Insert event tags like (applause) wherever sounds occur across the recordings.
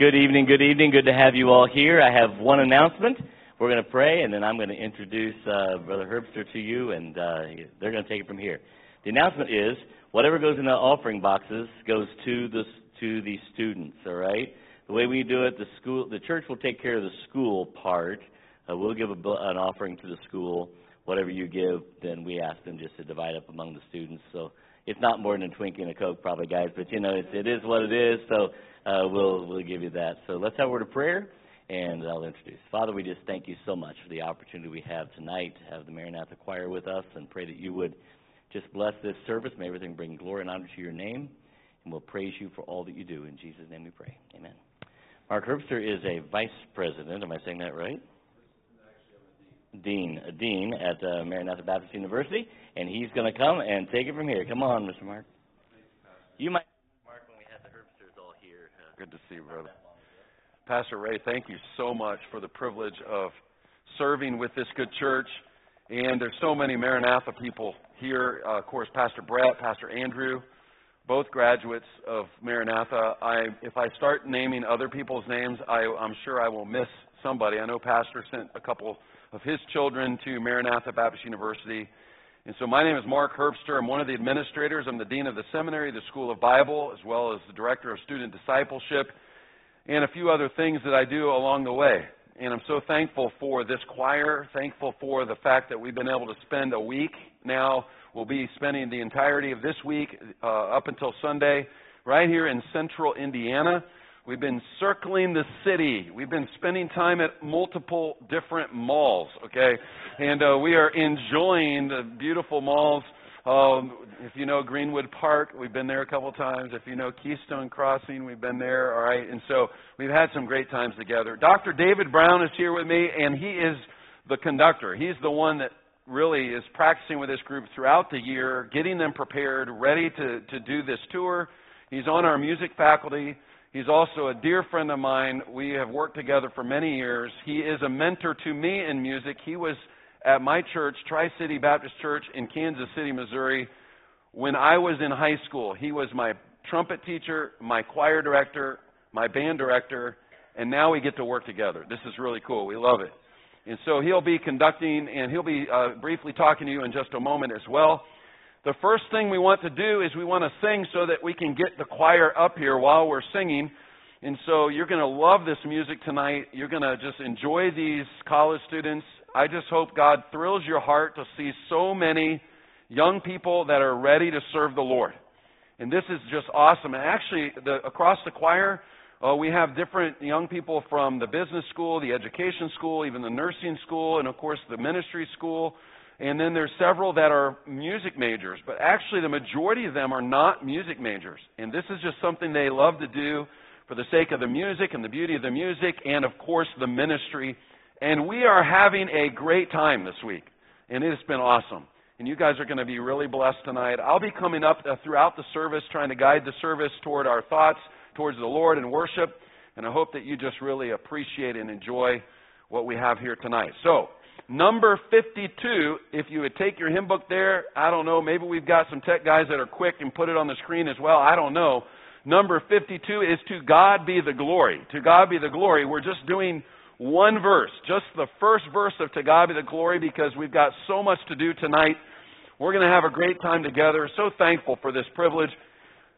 Good evening, good evening. Good to have you all here. I have one announcement. We're going to pray, and then I'm going to introduce uh, Brother Herbster to you, and uh, they're going to take it from here. The announcement is whatever goes in the offering boxes goes to the to the students. All right. The way we do it, the school, the church will take care of the school part. Uh, we'll give a, an offering to the school. Whatever you give, then we ask them just to divide up among the students. So it's not more than a Twinkie and a Coke, probably, guys. But you know, it, it is what it is. So uh, we'll we'll give you that. So let's have a word of prayer, and I'll introduce. Father, we just thank you so much for the opportunity we have tonight to have the Maranatha Choir with us, and pray that you would just bless this service. May everything bring glory and honor to your name, and we'll praise you for all that you do. In Jesus' name, we pray. Amen. Mark Herbster is a vice president. Am I saying that right? Dean, dean at uh, Maranatha Baptist University, and he's going to come and take it from here. Come on, Mr. Mark. You might. Mark, when we had the Herbsters all here. Uh, Good to see you, brother. Pastor Ray, thank you so much for the privilege of serving with this good church. And there's so many Maranatha people here. Uh, of course, Pastor Brett, Pastor Andrew, both graduates of Maranatha. I, if I start naming other people's names, I, I'm sure I will miss somebody. I know Pastor sent a couple of his children to Maranatha Baptist University. And so my name is Mark Herbster. I'm one of the administrators. I'm the dean of the seminary, the School of Bible, as well as the director of student discipleship, and a few other things that I do along the way. And I'm so thankful for this choir, thankful for the fact that we've been able to spend a week now. We'll be spending the entirety of this week uh, up until Sunday right here in central Indiana. We've been circling the city. We've been spending time at multiple different malls, okay? And uh, we are enjoying the beautiful malls. Um, if you know Greenwood Park, we've been there a couple times. If you know Keystone Crossing, we've been there, all right? And so we've had some great times together. Dr. David Brown is here with me, and he is the conductor. He's the one that really is practicing with this group throughout the year, getting them prepared, ready to, to do this tour. He's on our music faculty. He's also a dear friend of mine. We have worked together for many years. He is a mentor to me in music. He was at my church, Tri City Baptist Church in Kansas City, Missouri, when I was in high school. He was my trumpet teacher, my choir director, my band director, and now we get to work together. This is really cool. We love it. And so he'll be conducting, and he'll be uh, briefly talking to you in just a moment as well. The first thing we want to do is we want to sing so that we can get the choir up here while we're singing. And so you're going to love this music tonight. You're going to just enjoy these college students. I just hope God thrills your heart to see so many young people that are ready to serve the Lord. And this is just awesome. And actually, the, across the choir, uh, we have different young people from the business school, the education school, even the nursing school, and of course the ministry school. And then there's several that are music majors, but actually the majority of them are not music majors. And this is just something they love to do for the sake of the music and the beauty of the music and of course the ministry. And we are having a great time this week. And it has been awesome. And you guys are going to be really blessed tonight. I'll be coming up uh, throughout the service trying to guide the service toward our thoughts towards the Lord and worship. And I hope that you just really appreciate and enjoy what we have here tonight. So, Number 52, if you would take your hymn book there, I don't know, maybe we've got some tech guys that are quick and put it on the screen as well. I don't know. Number 52 is To God be the glory. To God be the glory. We're just doing one verse, just the first verse of To God be the glory because we've got so much to do tonight. We're going to have a great time together. So thankful for this privilege.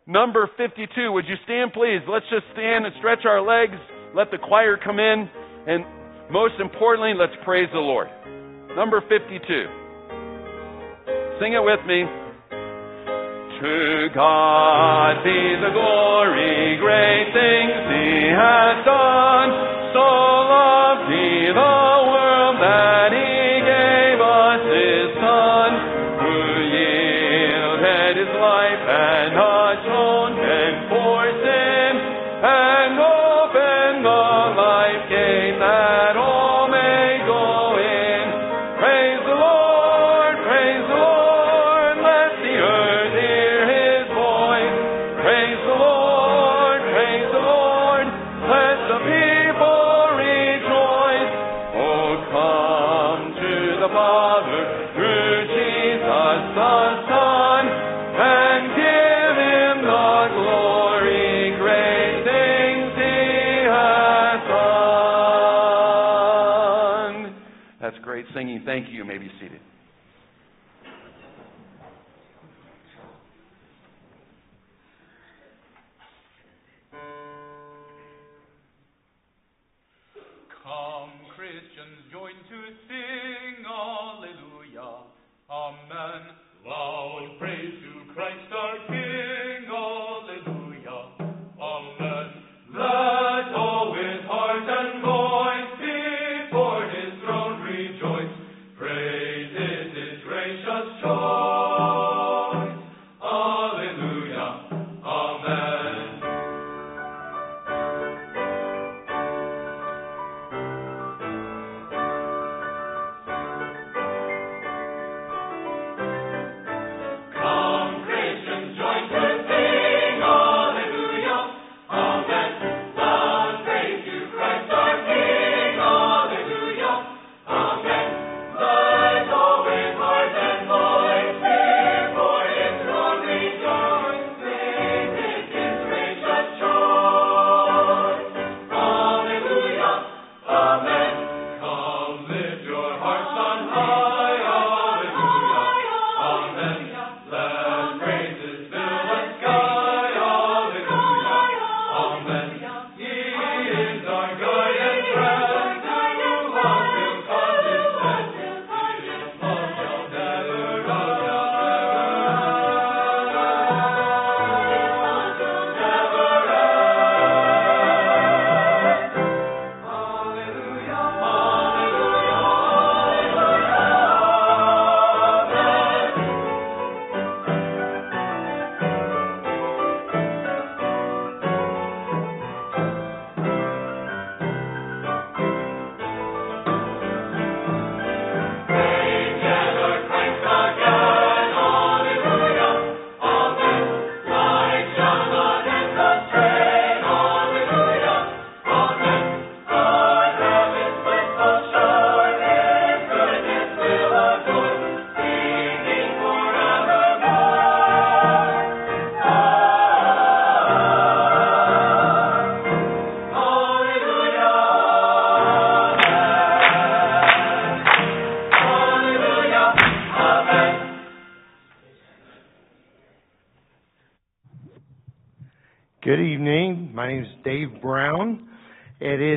Number 52, would you stand please? Let's just stand and stretch our legs. Let the choir come in. And most importantly, let's praise the Lord. Number 52. Sing it with me. To God be the glory, great things He has done. So loved He the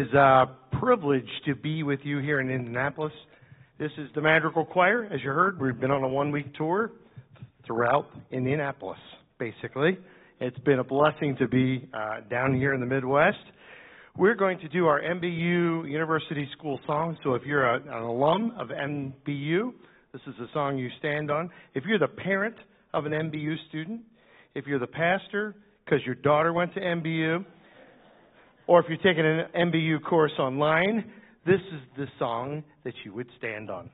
is a privilege to be with you here in Indianapolis. This is the Madrigal Choir. As you heard, we've been on a one week tour throughout Indianapolis, basically. It's been a blessing to be uh, down here in the Midwest. We're going to do our MBU University School song. So if you're a, an alum of MBU, this is the song you stand on. If you're the parent of an MBU student, if you're the pastor because your daughter went to MBU, or if you're taking an MBU course online, this is the song that you would stand on.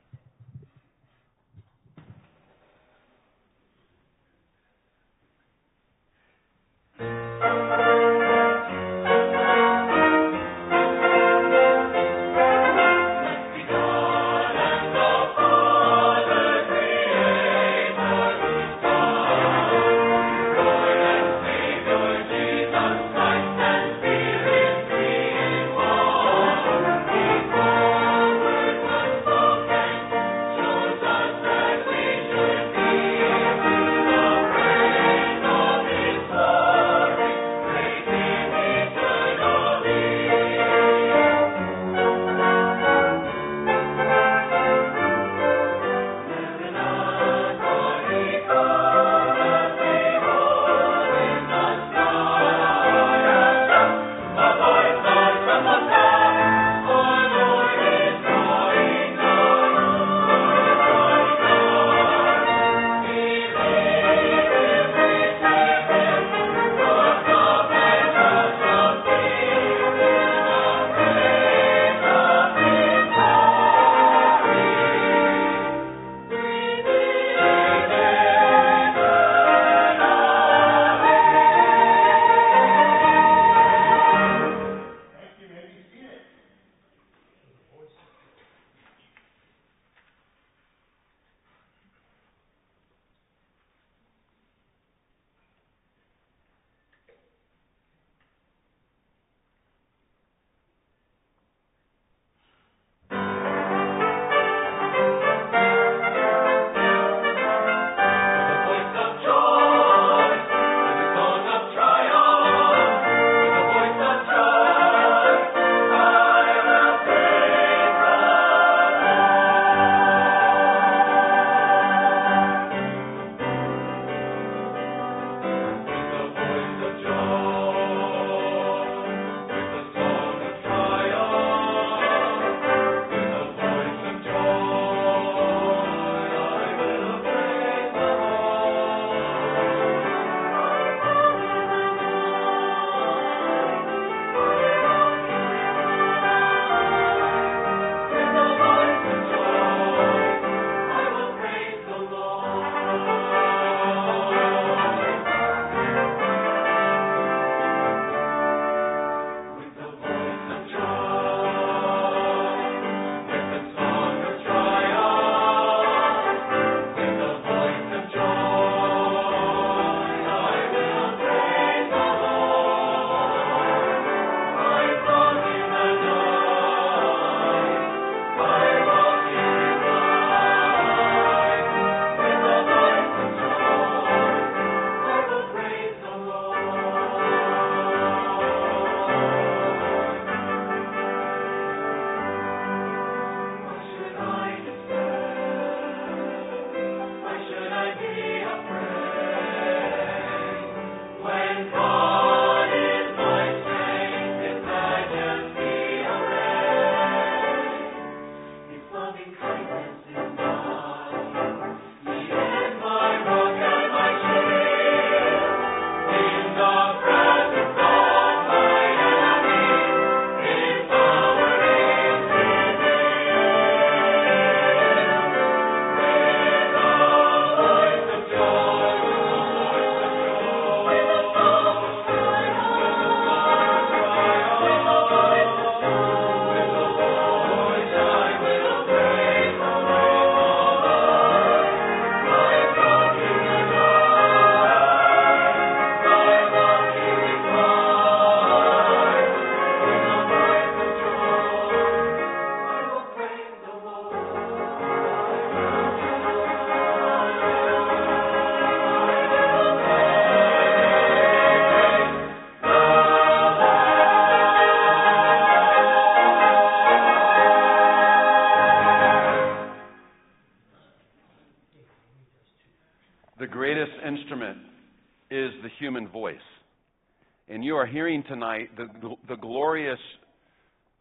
Hearing tonight the, the glorious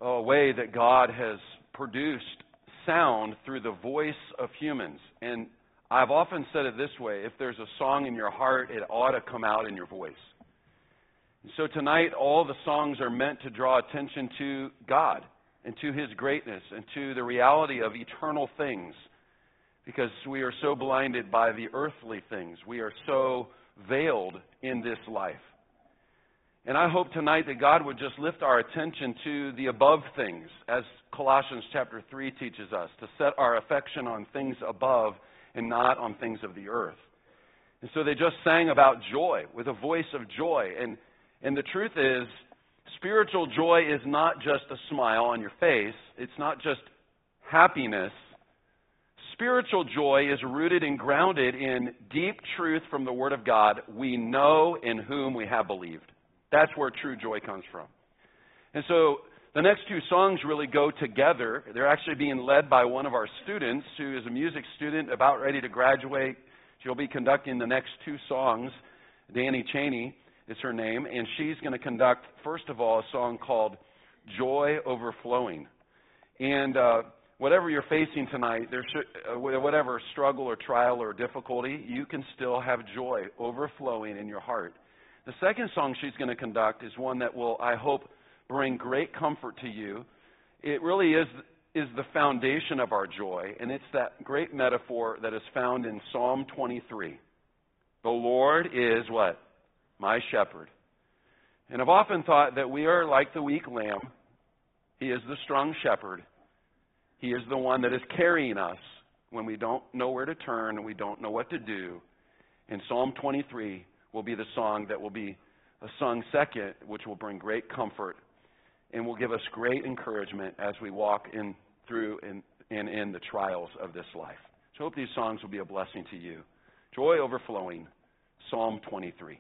uh, way that God has produced sound through the voice of humans. And I've often said it this way if there's a song in your heart, it ought to come out in your voice. And so tonight, all the songs are meant to draw attention to God and to His greatness and to the reality of eternal things because we are so blinded by the earthly things. We are so veiled in this life. And I hope tonight that God would just lift our attention to the above things, as Colossians chapter 3 teaches us, to set our affection on things above and not on things of the earth. And so they just sang about joy with a voice of joy. And, and the truth is, spiritual joy is not just a smile on your face, it's not just happiness. Spiritual joy is rooted and grounded in deep truth from the Word of God. We know in whom we have believed. That's where true joy comes from. And so the next two songs really go together. They're actually being led by one of our students who is a music student about ready to graduate. She'll be conducting the next two songs. Danny Cheney is her name, and she's going to conduct, first of all, a song called Joy Overflowing. And uh, whatever you're facing tonight, there should, uh, whatever struggle or trial or difficulty, you can still have joy overflowing in your heart. The second song she's going to conduct is one that will, I hope, bring great comfort to you. It really is, is the foundation of our joy, and it's that great metaphor that is found in Psalm 23. The Lord is what? My shepherd. And I've often thought that we are like the weak lamb. He is the strong shepherd. He is the one that is carrying us when we don't know where to turn and we don't know what to do. In Psalm 23, will be the song that will be sung second, which will bring great comfort and will give us great encouragement as we walk in through and in, in the trials of this life. So I hope these songs will be a blessing to you. Joy overflowing, Psalm 23.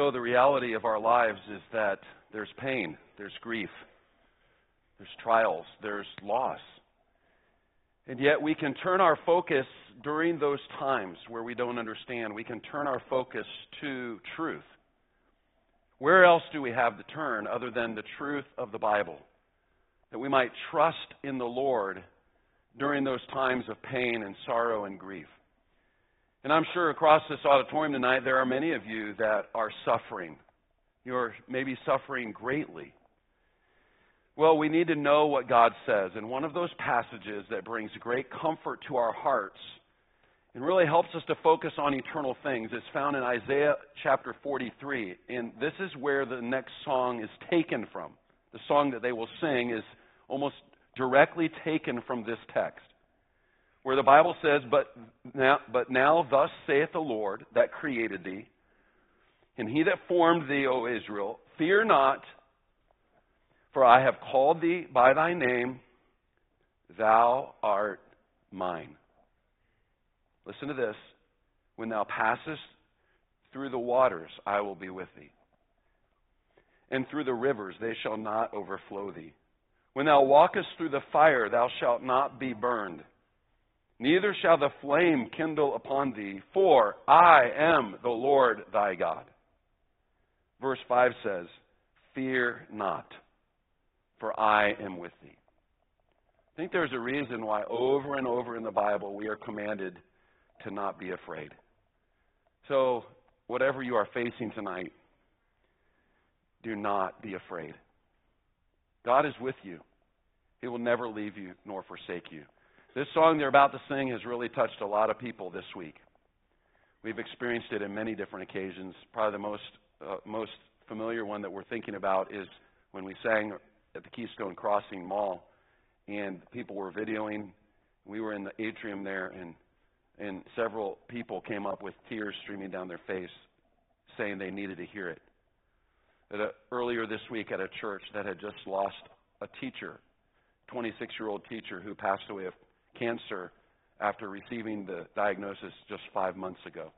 so the reality of our lives is that there's pain, there's grief, there's trials, there's loss. And yet we can turn our focus during those times where we don't understand, we can turn our focus to truth. Where else do we have to turn other than the truth of the Bible? That we might trust in the Lord during those times of pain and sorrow and grief. And I'm sure across this auditorium tonight, there are many of you that are suffering. You're maybe suffering greatly. Well, we need to know what God says. And one of those passages that brings great comfort to our hearts and really helps us to focus on eternal things is found in Isaiah chapter 43. And this is where the next song is taken from. The song that they will sing is almost directly taken from this text where the Bible says, but now, but now thus saith the Lord that created thee, and he that formed thee, O Israel, fear not, for I have called thee by thy name, thou art mine. Listen to this. When thou passest through the waters, I will be with thee. And through the rivers, they shall not overflow thee. When thou walkest through the fire, thou shalt not be burned neither shall the flame kindle upon thee, for I am the Lord thy God. Verse 5 says, Fear not, for I am with thee. I think there's a reason why over and over in the Bible we are commanded to not be afraid. So, whatever you are facing tonight, do not be afraid. God is with you. He will never leave you nor forsake you. This song they're about to sing has really touched a lot of people this week. We've experienced it in many different occasions. Probably the most uh, most familiar one that we're thinking about is when we sang at the Keystone Crossing Mall, and people were videoing. We were in the atrium there, and and several people came up with tears streaming down their face, saying they needed to hear it. At earlier this week at a church that had just lost a teacher, 26 year old teacher who passed away of cancer after receiving the diagnosis just five months ago.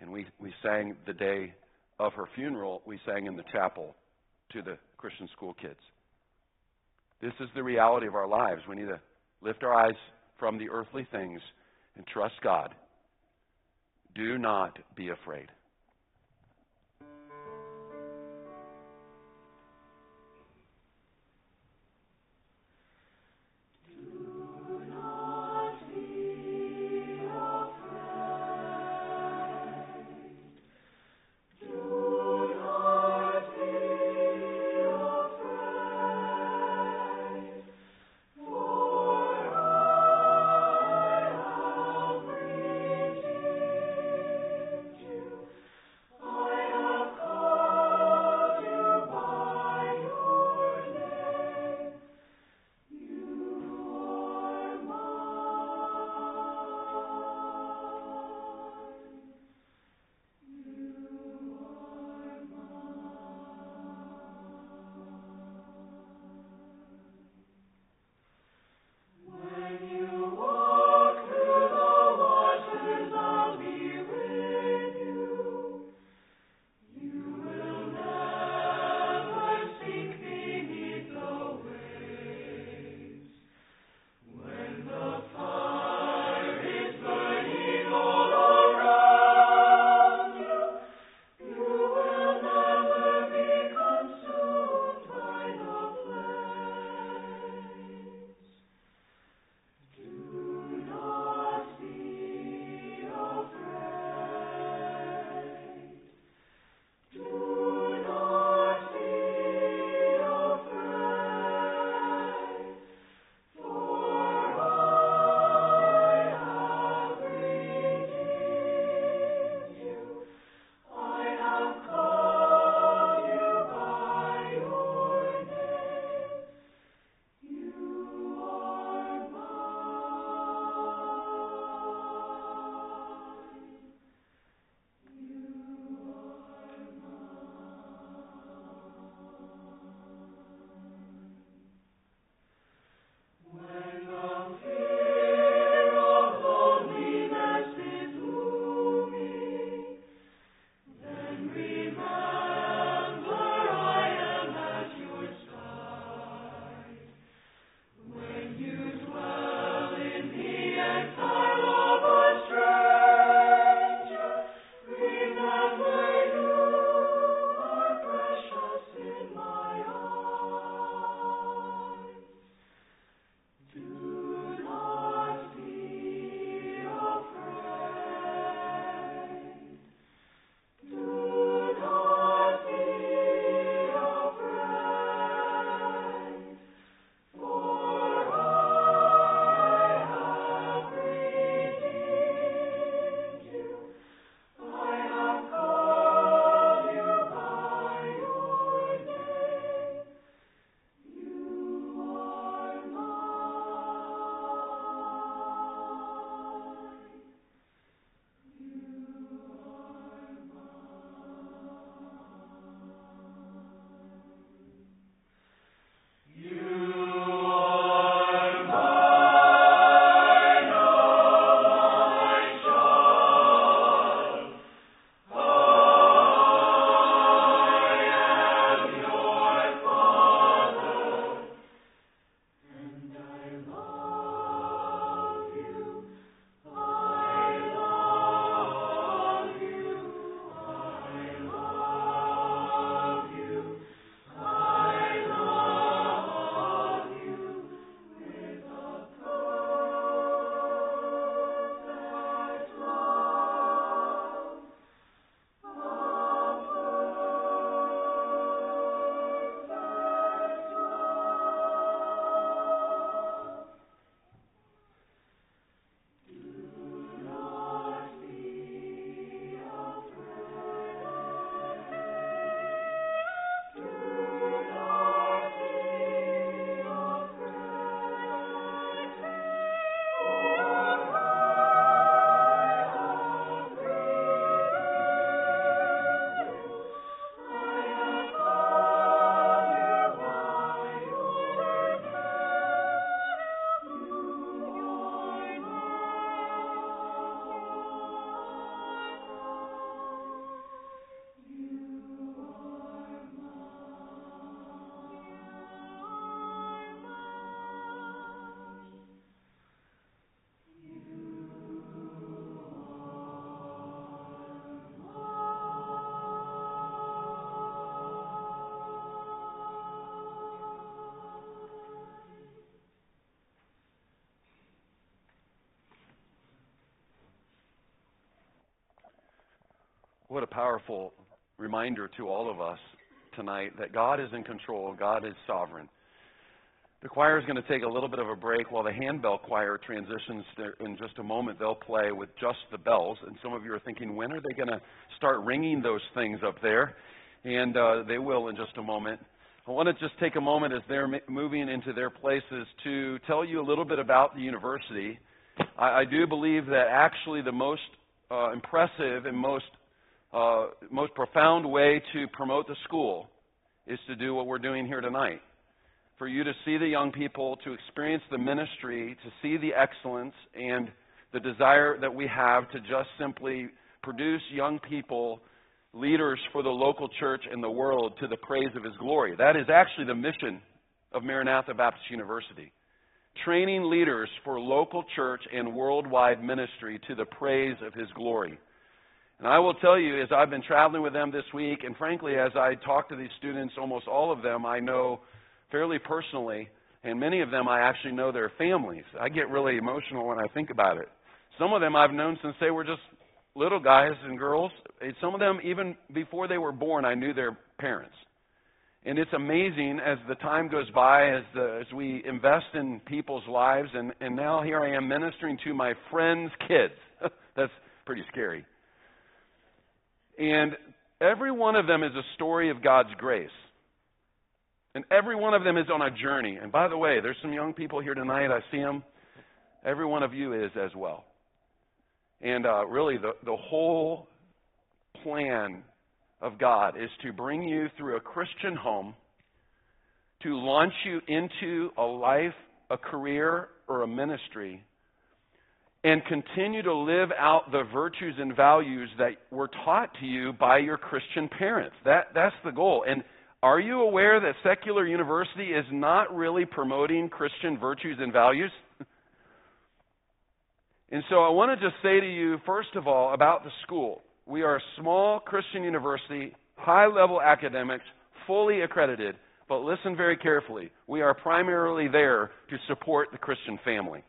And we, we sang the day of her funeral, we sang in the chapel to the Christian school kids. This is the reality of our lives. We need to lift our eyes from the earthly things and trust God. Do not be afraid. What a powerful reminder to all of us tonight that God is in control, God is sovereign. The choir is going to take a little bit of a break while the handbell choir transitions in just a moment. They'll play with just the bells, and some of you are thinking, when are they going to start ringing those things up there? And uh, they will in just a moment. I want to just take a moment as they're moving into their places to tell you a little bit about the university. I, I do believe that actually the most uh, impressive and most uh, most profound way to promote the school is to do what we're doing here tonight for you to see the young people, to experience the ministry, to see the excellence and the desire that we have to just simply produce young people, leaders for the local church and the world to the praise of His glory. That is actually the mission of Maranatha Baptist University. Training leaders for local church and worldwide ministry to the praise of His glory. And I will tell you, as I've been traveling with them this week, and frankly, as I talk to these students, almost all of them I know fairly personally, and many of them I actually know their families. I get really emotional when I think about it. Some of them I've known since they were just little guys and girls. Some of them, even before they were born, I knew their parents. And it's amazing as the time goes by, as, the, as we invest in people's lives, and, and now here I am ministering to my friends' kids. (laughs) That's pretty scary. And every one of them is a story of God's grace. And every one of them is on a journey. And by the way, there's some young people here tonight. I see them. Every one of you is as well. And uh, really, the, the whole plan of God is to bring you through a Christian home, to launch you into a life, a career, or a ministry, and continue to live out the virtues and values that were taught to you by your Christian parents. That, that's the goal. And are you aware that secular university is not really promoting Christian virtues and values? (laughs) and so I want to just say to you, first of all, about the school. We are a small Christian university, high level academics, fully accredited. But listen very carefully. We are primarily there to support the Christian family.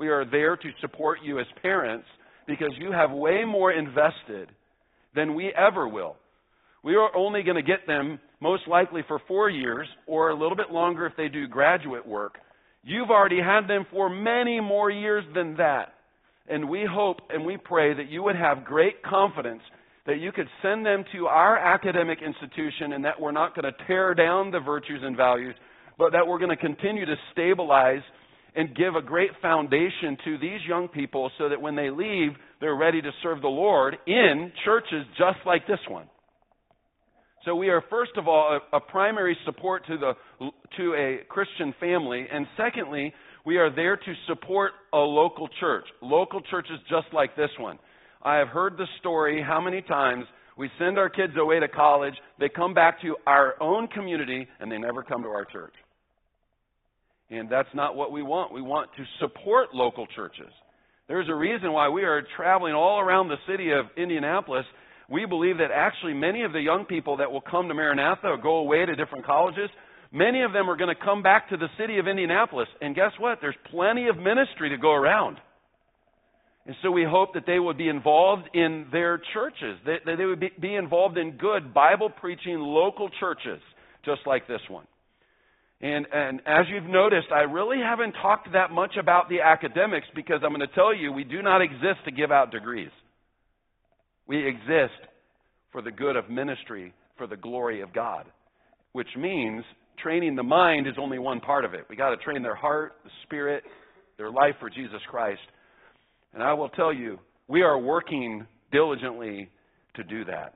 We are there to support you as parents because you have way more invested than we ever will. We are only going to get them most likely for four years or a little bit longer if they do graduate work. You've already had them for many more years than that. And we hope and we pray that you would have great confidence that you could send them to our academic institution and that we're not going to tear down the virtues and values, but that we're going to continue to stabilize and give a great foundation to these young people so that when they leave, they're ready to serve the Lord in churches just like this one. So we are first of all a, a, primary support to the to a Christian family, and secondly, we are there to support a local church, local churches just like this one. I have heard the story how many times we send our kids away to college, they come back to our own community, and they never come to our church. And that's not what we want. We want to support local churches. There's a reason why we are traveling all around the city of Indianapolis we believe that actually many of the young people that will come to Maranatha or go away to different colleges, many of them are going to come back to the city of Indianapolis. And guess what? There's plenty of ministry to go around. And so we hope that they would be involved in their churches, that they would be involved in good Bible preaching local churches, just like this one. And, and as you've noticed, I really haven't talked that much about the academics because I'm going to tell you we do not exist to give out degrees. We exist for the good of ministry, for the glory of God, which means training the mind is only one part of it. We got to train their heart, the spirit, their life for Jesus Christ. And I will tell you, we are working diligently to do that.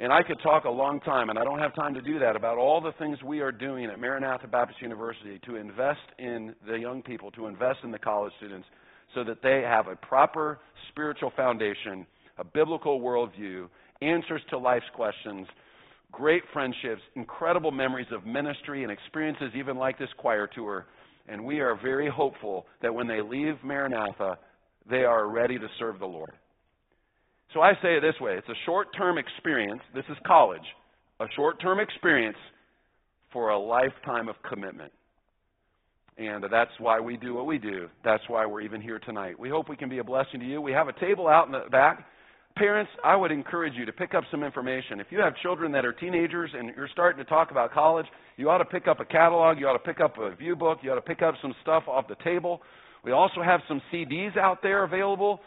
And I could talk a long time, and I don't have time to do that, about all the things we are doing at Maranatha Baptist University to invest in the young people, to invest in the college students, so that they have a proper spiritual foundation a biblical worldview, answers to life's questions, great friendships, incredible memories of ministry and experiences, even like this choir tour. And we are very hopeful that when they leave Maranatha, they are ready to serve the Lord. So I say it this way it's a short term experience. This is college. A short term experience for a lifetime of commitment. And that's why we do what we do. That's why we're even here tonight. We hope we can be a blessing to you. We have a table out in the back Parents, I would encourage you to pick up some information. If you have children that are teenagers and you're starting to talk about college, you ought to pick up a catalog, you ought to pick up a view book, you ought to pick up some stuff off the table. We also have some CDs out there available.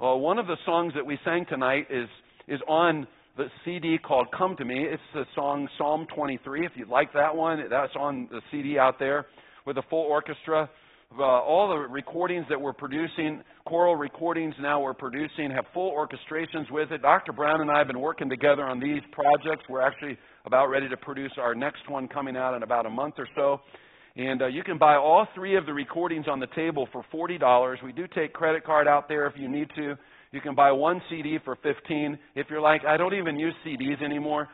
Uh, one of the songs that we sang tonight is is on the CD called Come to Me. It's the song Psalm 23. If you'd like that one, that's on the CD out there with a full orchestra. Uh, all the recordings that we're producing, choral recordings now we're producing, have full orchestrations with it. Dr. Brown and I have been working together on these projects. We're actually about ready to produce our next one coming out in about a month or so. And uh, you can buy all three of the recordings on the table for $40. We do take credit card out there if you need to. You can buy one CD for 15. If you're like, I don't even use CDs anymore,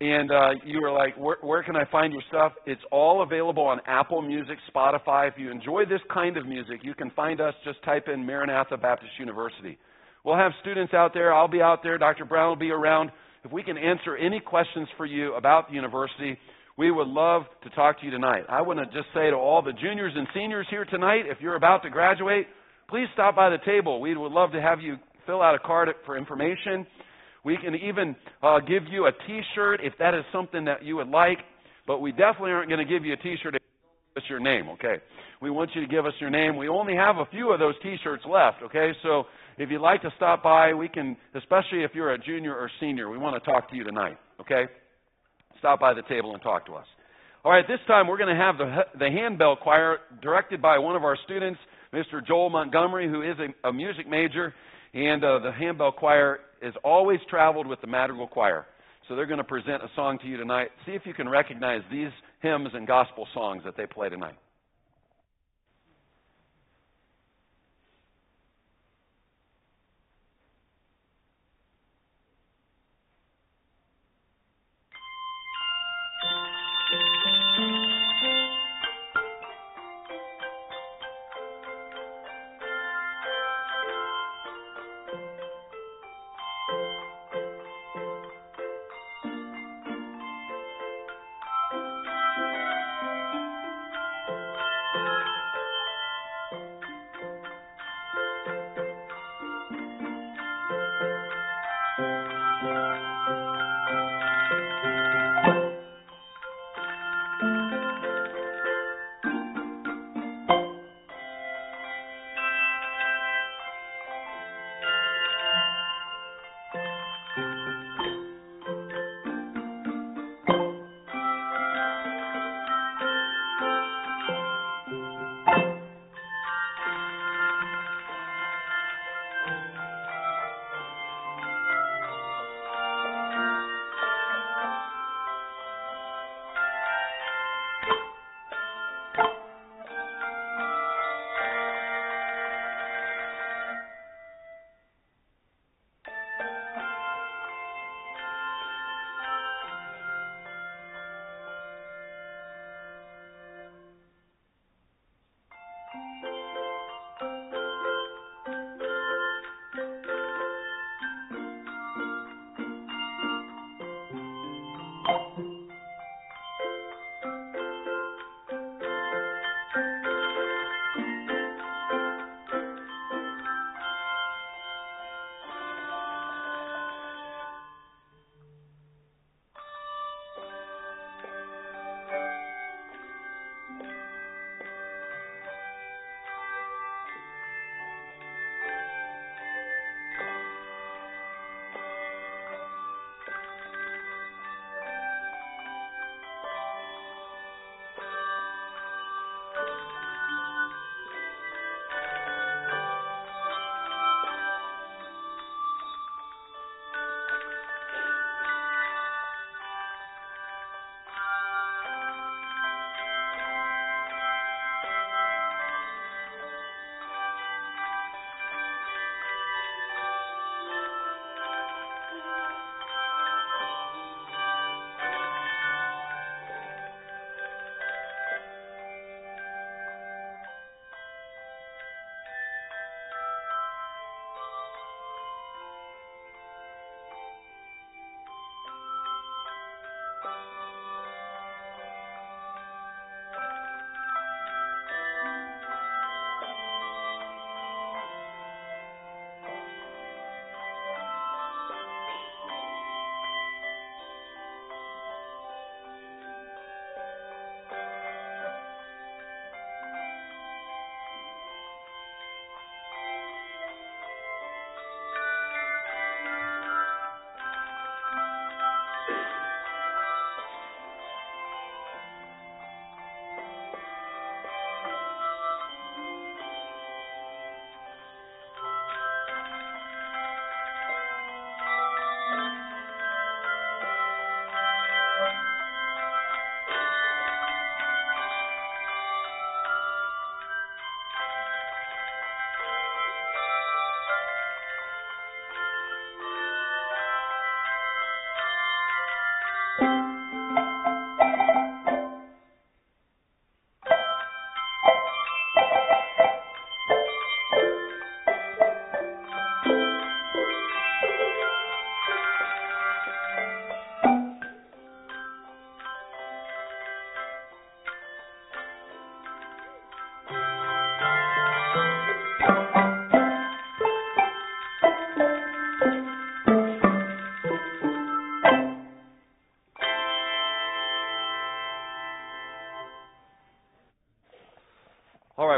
and uh, you are like, where, where can I find your stuff? It's all available on Apple Music, Spotify. If you enjoy this kind of music, you can find us. Just type in Maranatha Baptist University. We'll have students out there. I'll be out there. Dr. Brown will be around. If we can answer any questions for you about the university, we would love to talk to you tonight. I want to just say to all the juniors and seniors here tonight, if you're about to graduate, please stop by the table. We would love to have you fill out a card for information. We can even uh, give you a T-shirt if that is something that you would like, but we definitely aren't going to give you a T-shirt if us your name, okay? We want you to give us your name. We only have a few of those T-shirts left, okay? So if you'd like to stop by, we can, especially if you're a junior or senior, we want to talk to you tonight, okay? Stop by the table and talk to us. All right, this time we're going to have the, the handbell choir directed by one of our students, Mr. Joel Montgomery, who is a, a music major. And uh, the handbell choir has always traveled with the madrigal choir. So they're going to present a song to you tonight. See if you can recognize these hymns and gospel songs that they play tonight.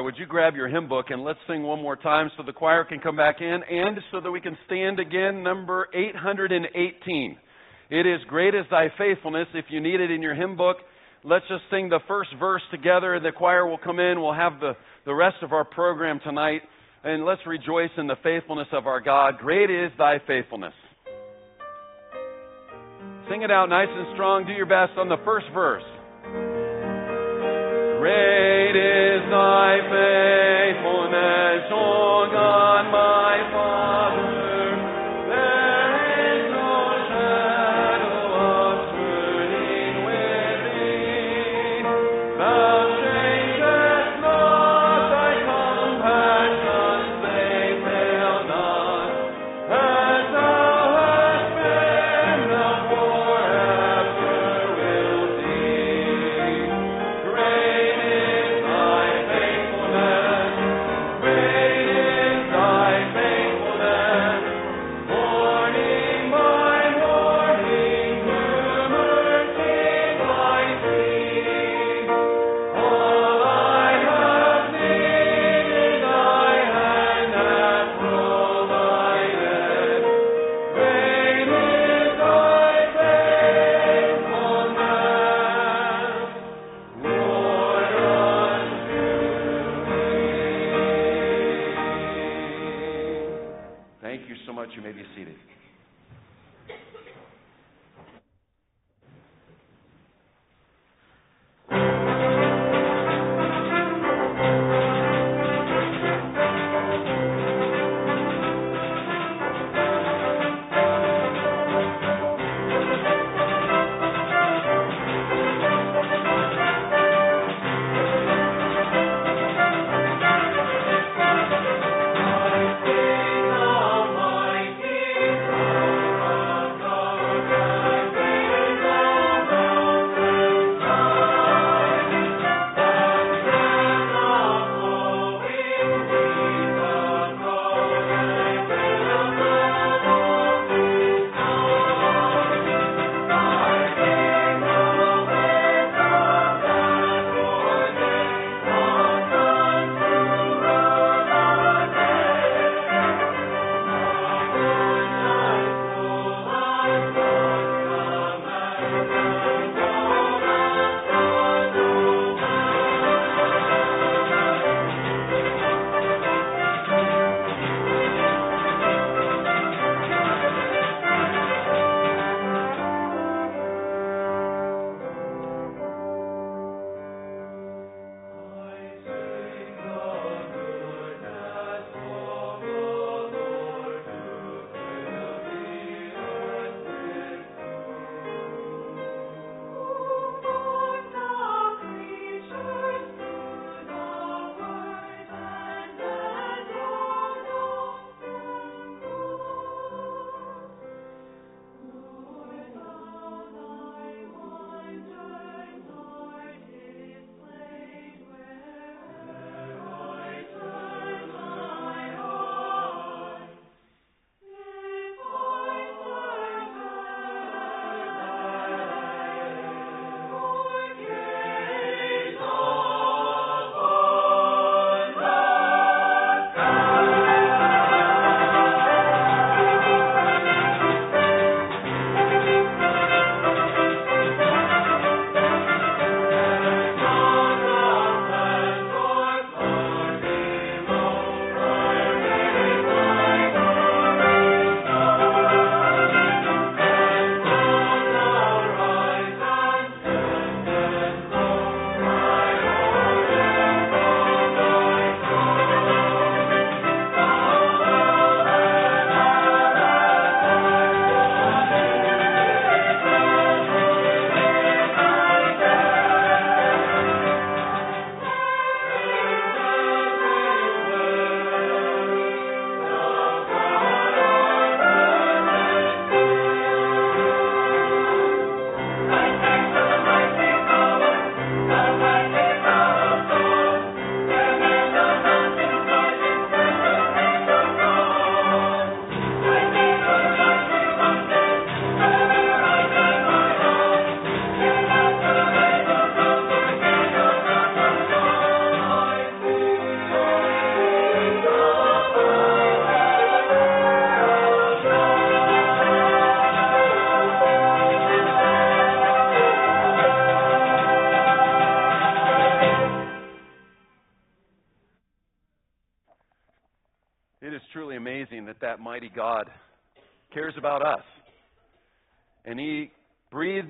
Would you grab your hymn book and let's sing one more time so the choir can come back in and so that we can stand again, number 818. It is great is thy faithfulness. If you need it in your hymn book, let's just sing the first verse together. And the choir will come in. We'll have the, the rest of our program tonight. And let's rejoice in the faithfulness of our God. Great is thy faithfulness. Sing it out nice and strong. Do your best on the first verse. Great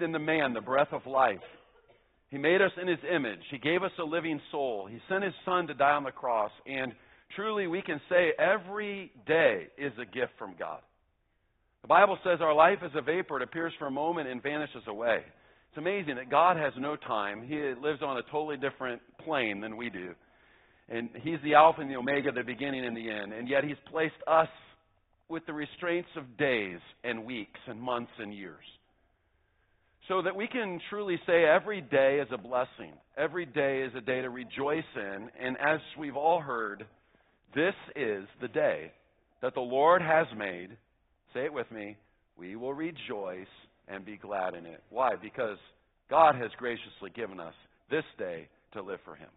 breathed into man the breath of life. He made us in His image. He gave us a living soul. He sent His Son to die on the cross. And truly, we can say every day is a gift from God. The Bible says our life is a vapor. It appears for a moment and vanishes away. It's amazing that God has no time. He lives on a totally different plane than we do. And He's the Alpha and the Omega, the beginning and the end. And yet He's placed us with the restraints of days and weeks and months and years. So that we can truly say every day is a blessing. Every day is a day to rejoice in. And as we've all heard, this is the day that the Lord has made. Say it with me. We will rejoice and be glad in it. Why? Because God has graciously given us this day to live for Him.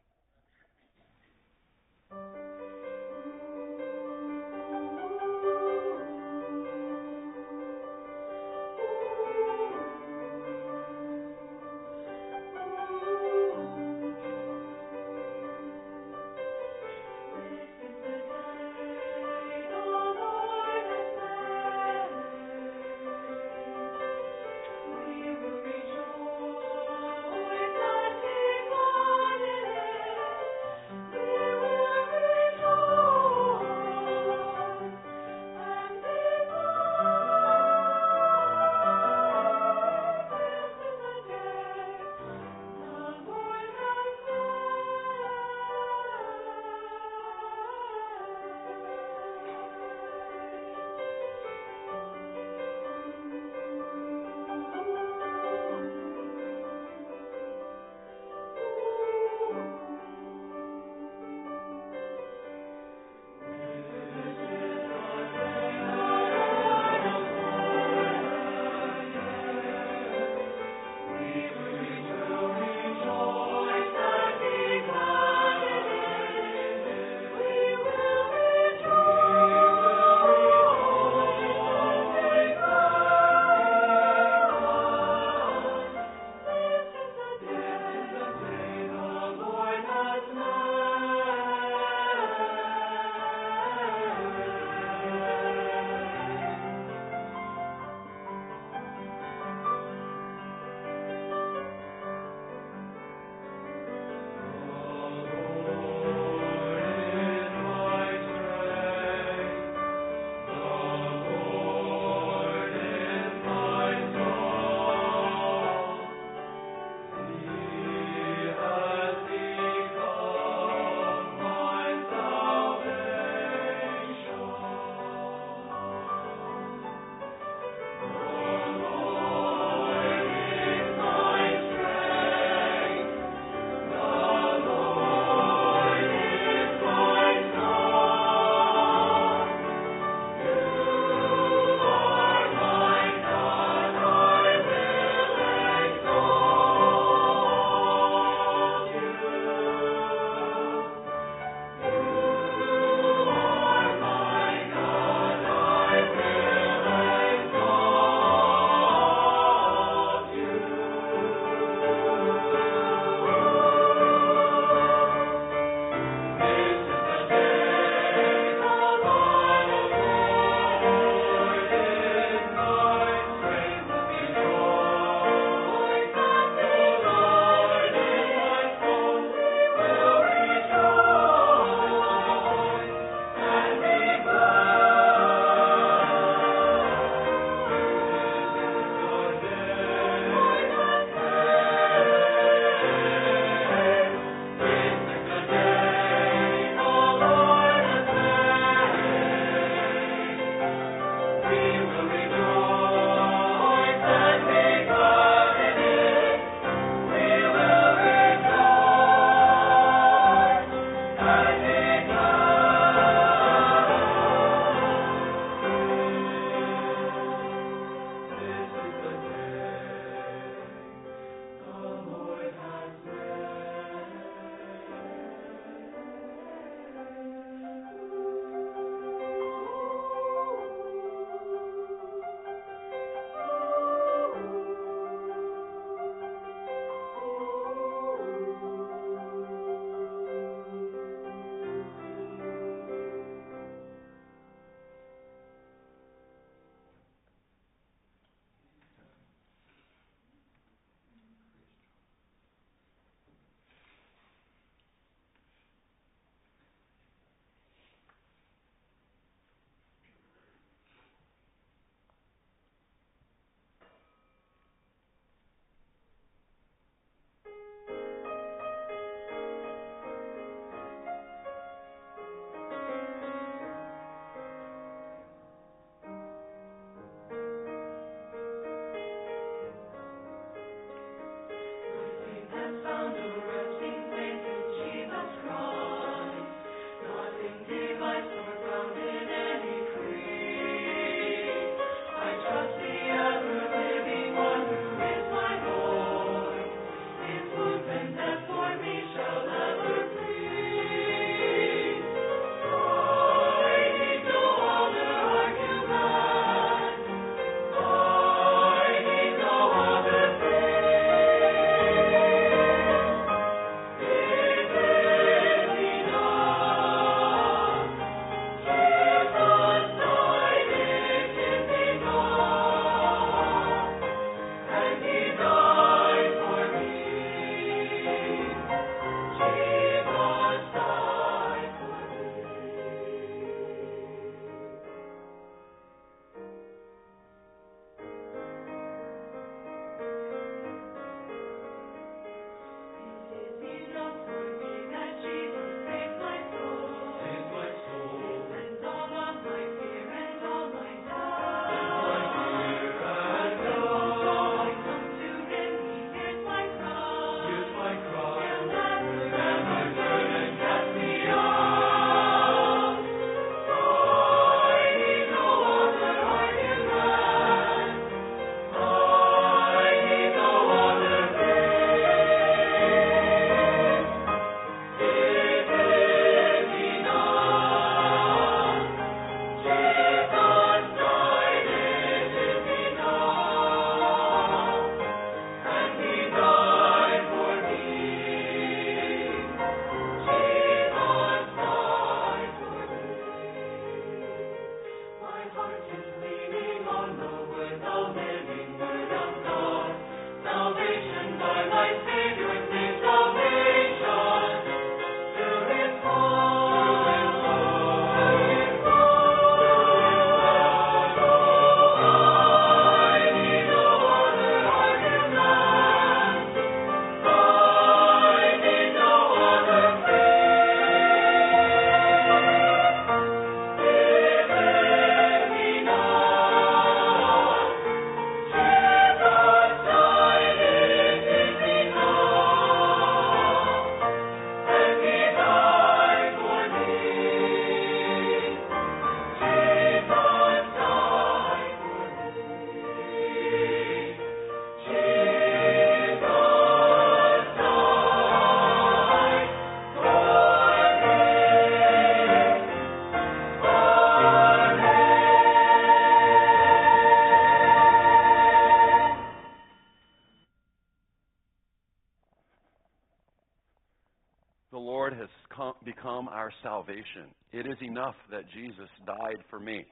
That Jesus died for me.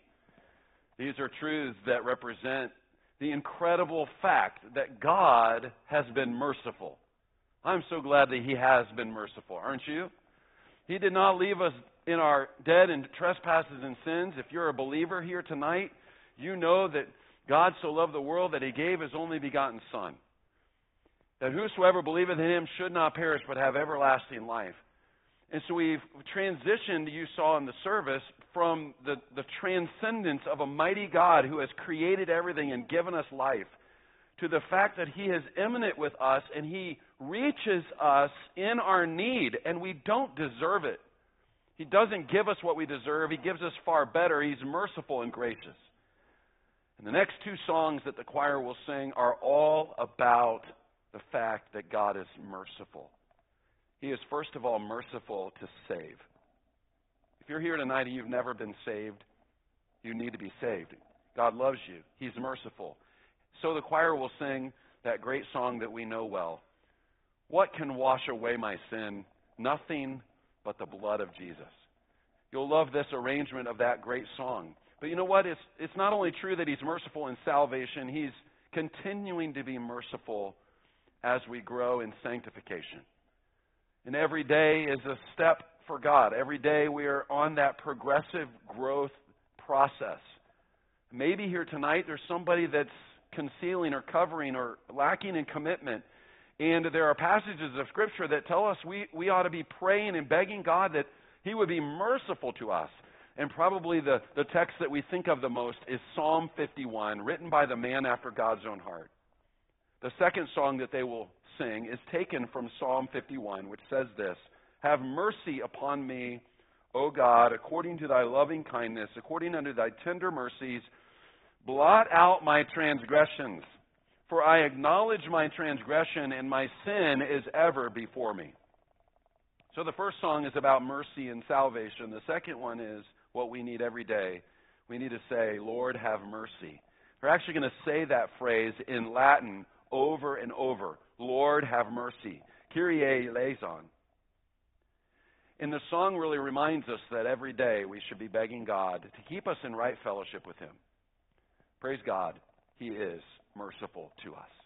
These are truths that represent the incredible fact that God has been merciful. I'm so glad that He has been merciful, aren't you? He did not leave us in our dead and trespasses and sins. If you're a believer here tonight, you know that God so loved the world that He gave His only begotten Son. That whosoever believeth in Him should not perish but have everlasting life. And so we've transitioned, you saw in the service, from the, the transcendence of a mighty God who has created everything and given us life to the fact that He is immanent with us and He reaches us in our need, and we don't deserve it. He doesn't give us what we deserve, He gives us far better. He's merciful and gracious. And the next two songs that the choir will sing are all about the fact that God is merciful. He is, first of all, merciful to save. If you're here tonight and you've never been saved, you need to be saved. God loves you, He's merciful. So the choir will sing that great song that we know well What can wash away my sin? Nothing but the blood of Jesus. You'll love this arrangement of that great song. But you know what? It's, it's not only true that He's merciful in salvation, He's continuing to be merciful as we grow in sanctification. And every day is a step for God. Every day we are on that progressive growth process. Maybe here tonight there's somebody that's concealing or covering or lacking in commitment. And there are passages of Scripture that tell us we, we ought to be praying and begging God that He would be merciful to us. And probably the, the text that we think of the most is Psalm 51, written by the man after God's own heart. The second song that they will sing is taken from Psalm 51, which says this Have mercy upon me, O God, according to thy loving kindness, according unto thy tender mercies. Blot out my transgressions, for I acknowledge my transgression, and my sin is ever before me. So the first song is about mercy and salvation. The second one is what we need every day. We need to say, Lord, have mercy. We're actually going to say that phrase in Latin over and over. Lord, have mercy. Kyrie eleison. And the song really reminds us that every day we should be begging God to keep us in right fellowship with Him. Praise God, He is merciful to us.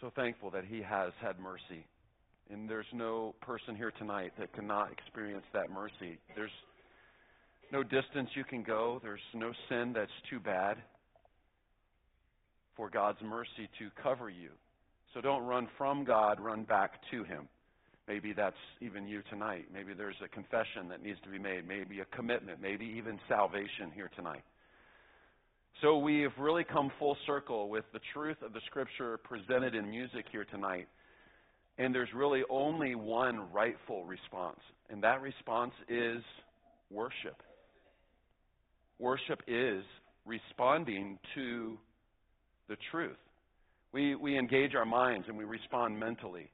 So thankful that He has had mercy. And there's no person here tonight that cannot experience that mercy. There's no distance you can go, there's no sin that's too bad for God's mercy to cover you. So don't run from God, run back to Him. Maybe that's even you tonight. Maybe there's a confession that needs to be made, maybe a commitment, maybe even salvation here tonight. So we have really come full circle with the truth of the Scripture presented in music here tonight. And there's really only one rightful response, and that response is worship. Worship is responding to the truth. We, we engage our minds and we respond mentally.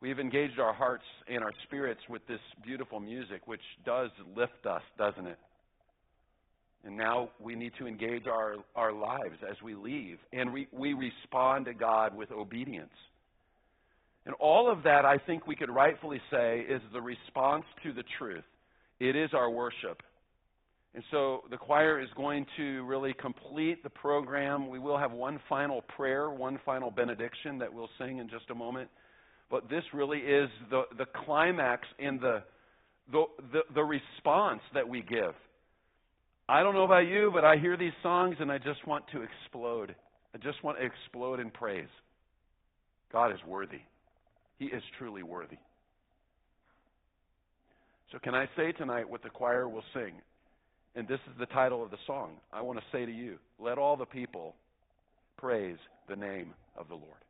We've engaged our hearts and our spirits with this beautiful music, which does lift us, doesn't it? And now we need to engage our, our lives as we leave. And we, we respond to God with obedience. And all of that, I think we could rightfully say, is the response to the truth. It is our worship. And so the choir is going to really complete the program. We will have one final prayer, one final benediction that we'll sing in just a moment. But this really is the, the climax in the, the, the, the response that we give. I don't know about you, but I hear these songs and I just want to explode. I just want to explode in praise. God is worthy. He is truly worthy. So, can I say tonight what the choir will sing? And this is the title of the song. I want to say to you let all the people praise the name of the Lord.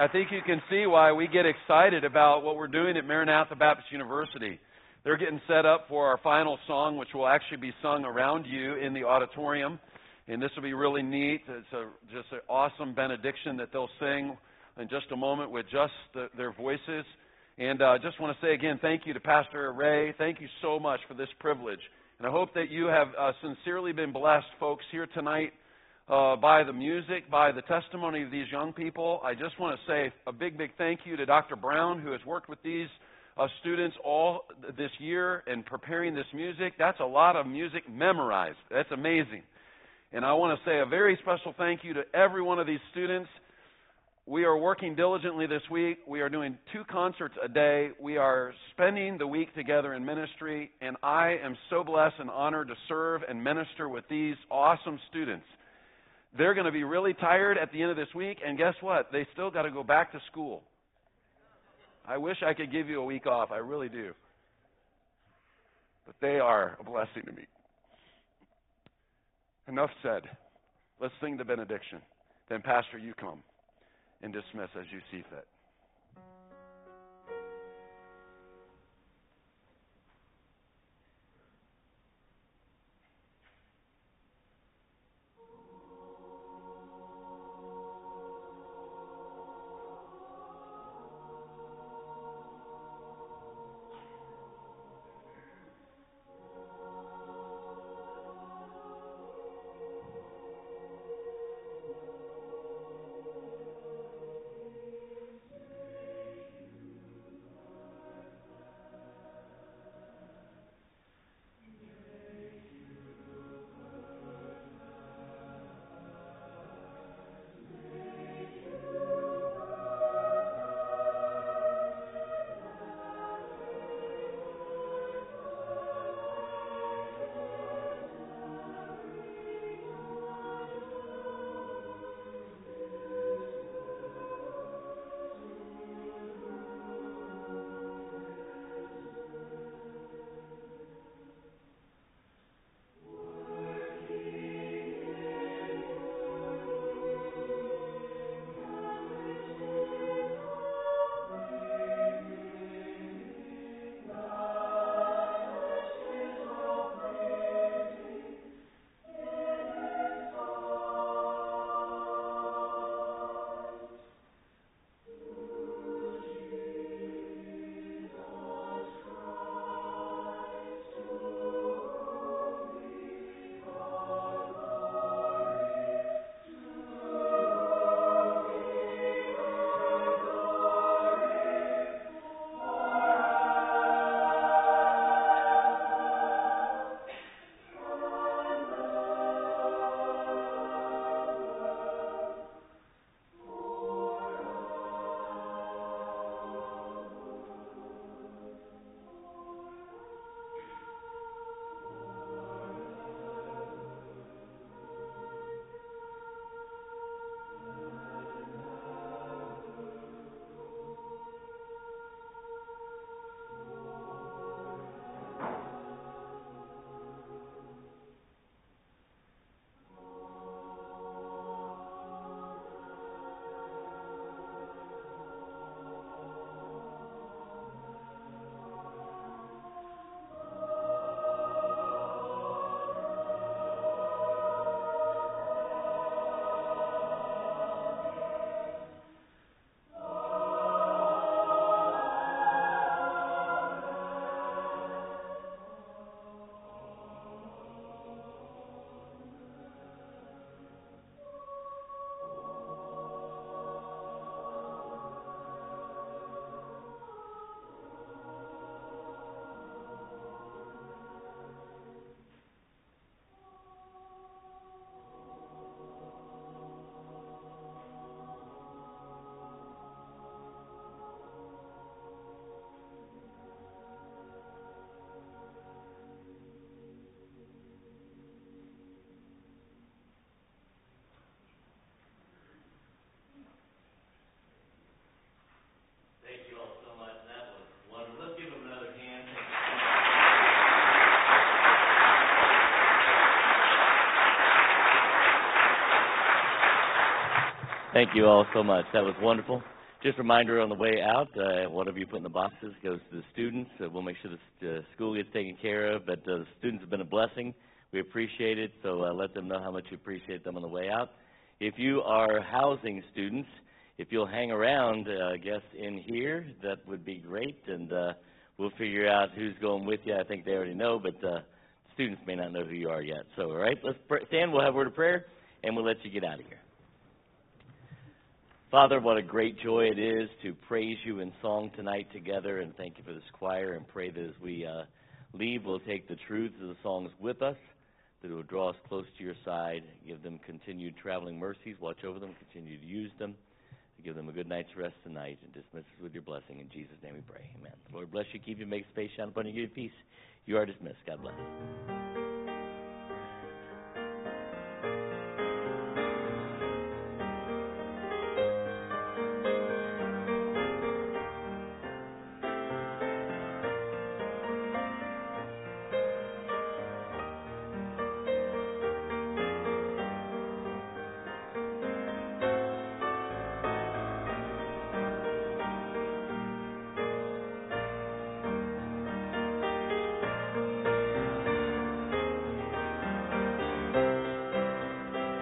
I think you can see why we get excited about what we're doing at Maranatha Baptist University. They're getting set up for our final song, which will actually be sung around you in the auditorium, and this will be really neat. It's a, just an awesome benediction that they'll sing in just a moment with just the, their voices. And I uh, just want to say again, thank you to Pastor Ray. Thank you so much for this privilege. And I hope that you have uh, sincerely been blessed, folks, here tonight uh, by the music, by the testimony of these young people. I just want to say a big, big thank you to Dr. Brown, who has worked with these uh, students all this year in preparing this music. That's a lot of music memorized. That's amazing. And I want to say a very special thank you to every one of these students. We are working diligently this week. We are doing two concerts a day. We are spending the week together in ministry, and I am so blessed and honored to serve and minister with these awesome students. They're going to be really tired at the end of this week, and guess what? They still got to go back to school. I wish I could give you a week off. I really do. But they are a blessing to me. Enough said. Let's sing the benediction. Then, Pastor, you come and dismiss as you see fit. Thank you all so much. That was wonderful. Just a reminder on the way out, uh, whatever you put in the boxes goes to the students. Uh, we'll make sure the uh, school gets taken care of, but uh, the students have been a blessing. We appreciate it, so uh, let them know how much you appreciate them on the way out. If you are housing students, if you'll hang around, uh, I guess, in here, that would be great, and uh, we'll figure out who's going with you. I think they already know, but uh, students may not know who you are yet. So, all right, let's pray. stand. We'll have a word of prayer, and we'll let you get out of here. Father, what a great joy it is to praise you in song tonight together, and thank you for this choir, and pray that as we uh, leave, we'll take the truths of the songs with us, that it will draw us close to your side, give them continued traveling mercies, watch over them, continue to use them, give them a good night's rest tonight, and dismiss us with your blessing. In Jesus' name we pray. Amen. The Lord bless you, keep you, make space shine upon you, give you peace. You are dismissed. God bless.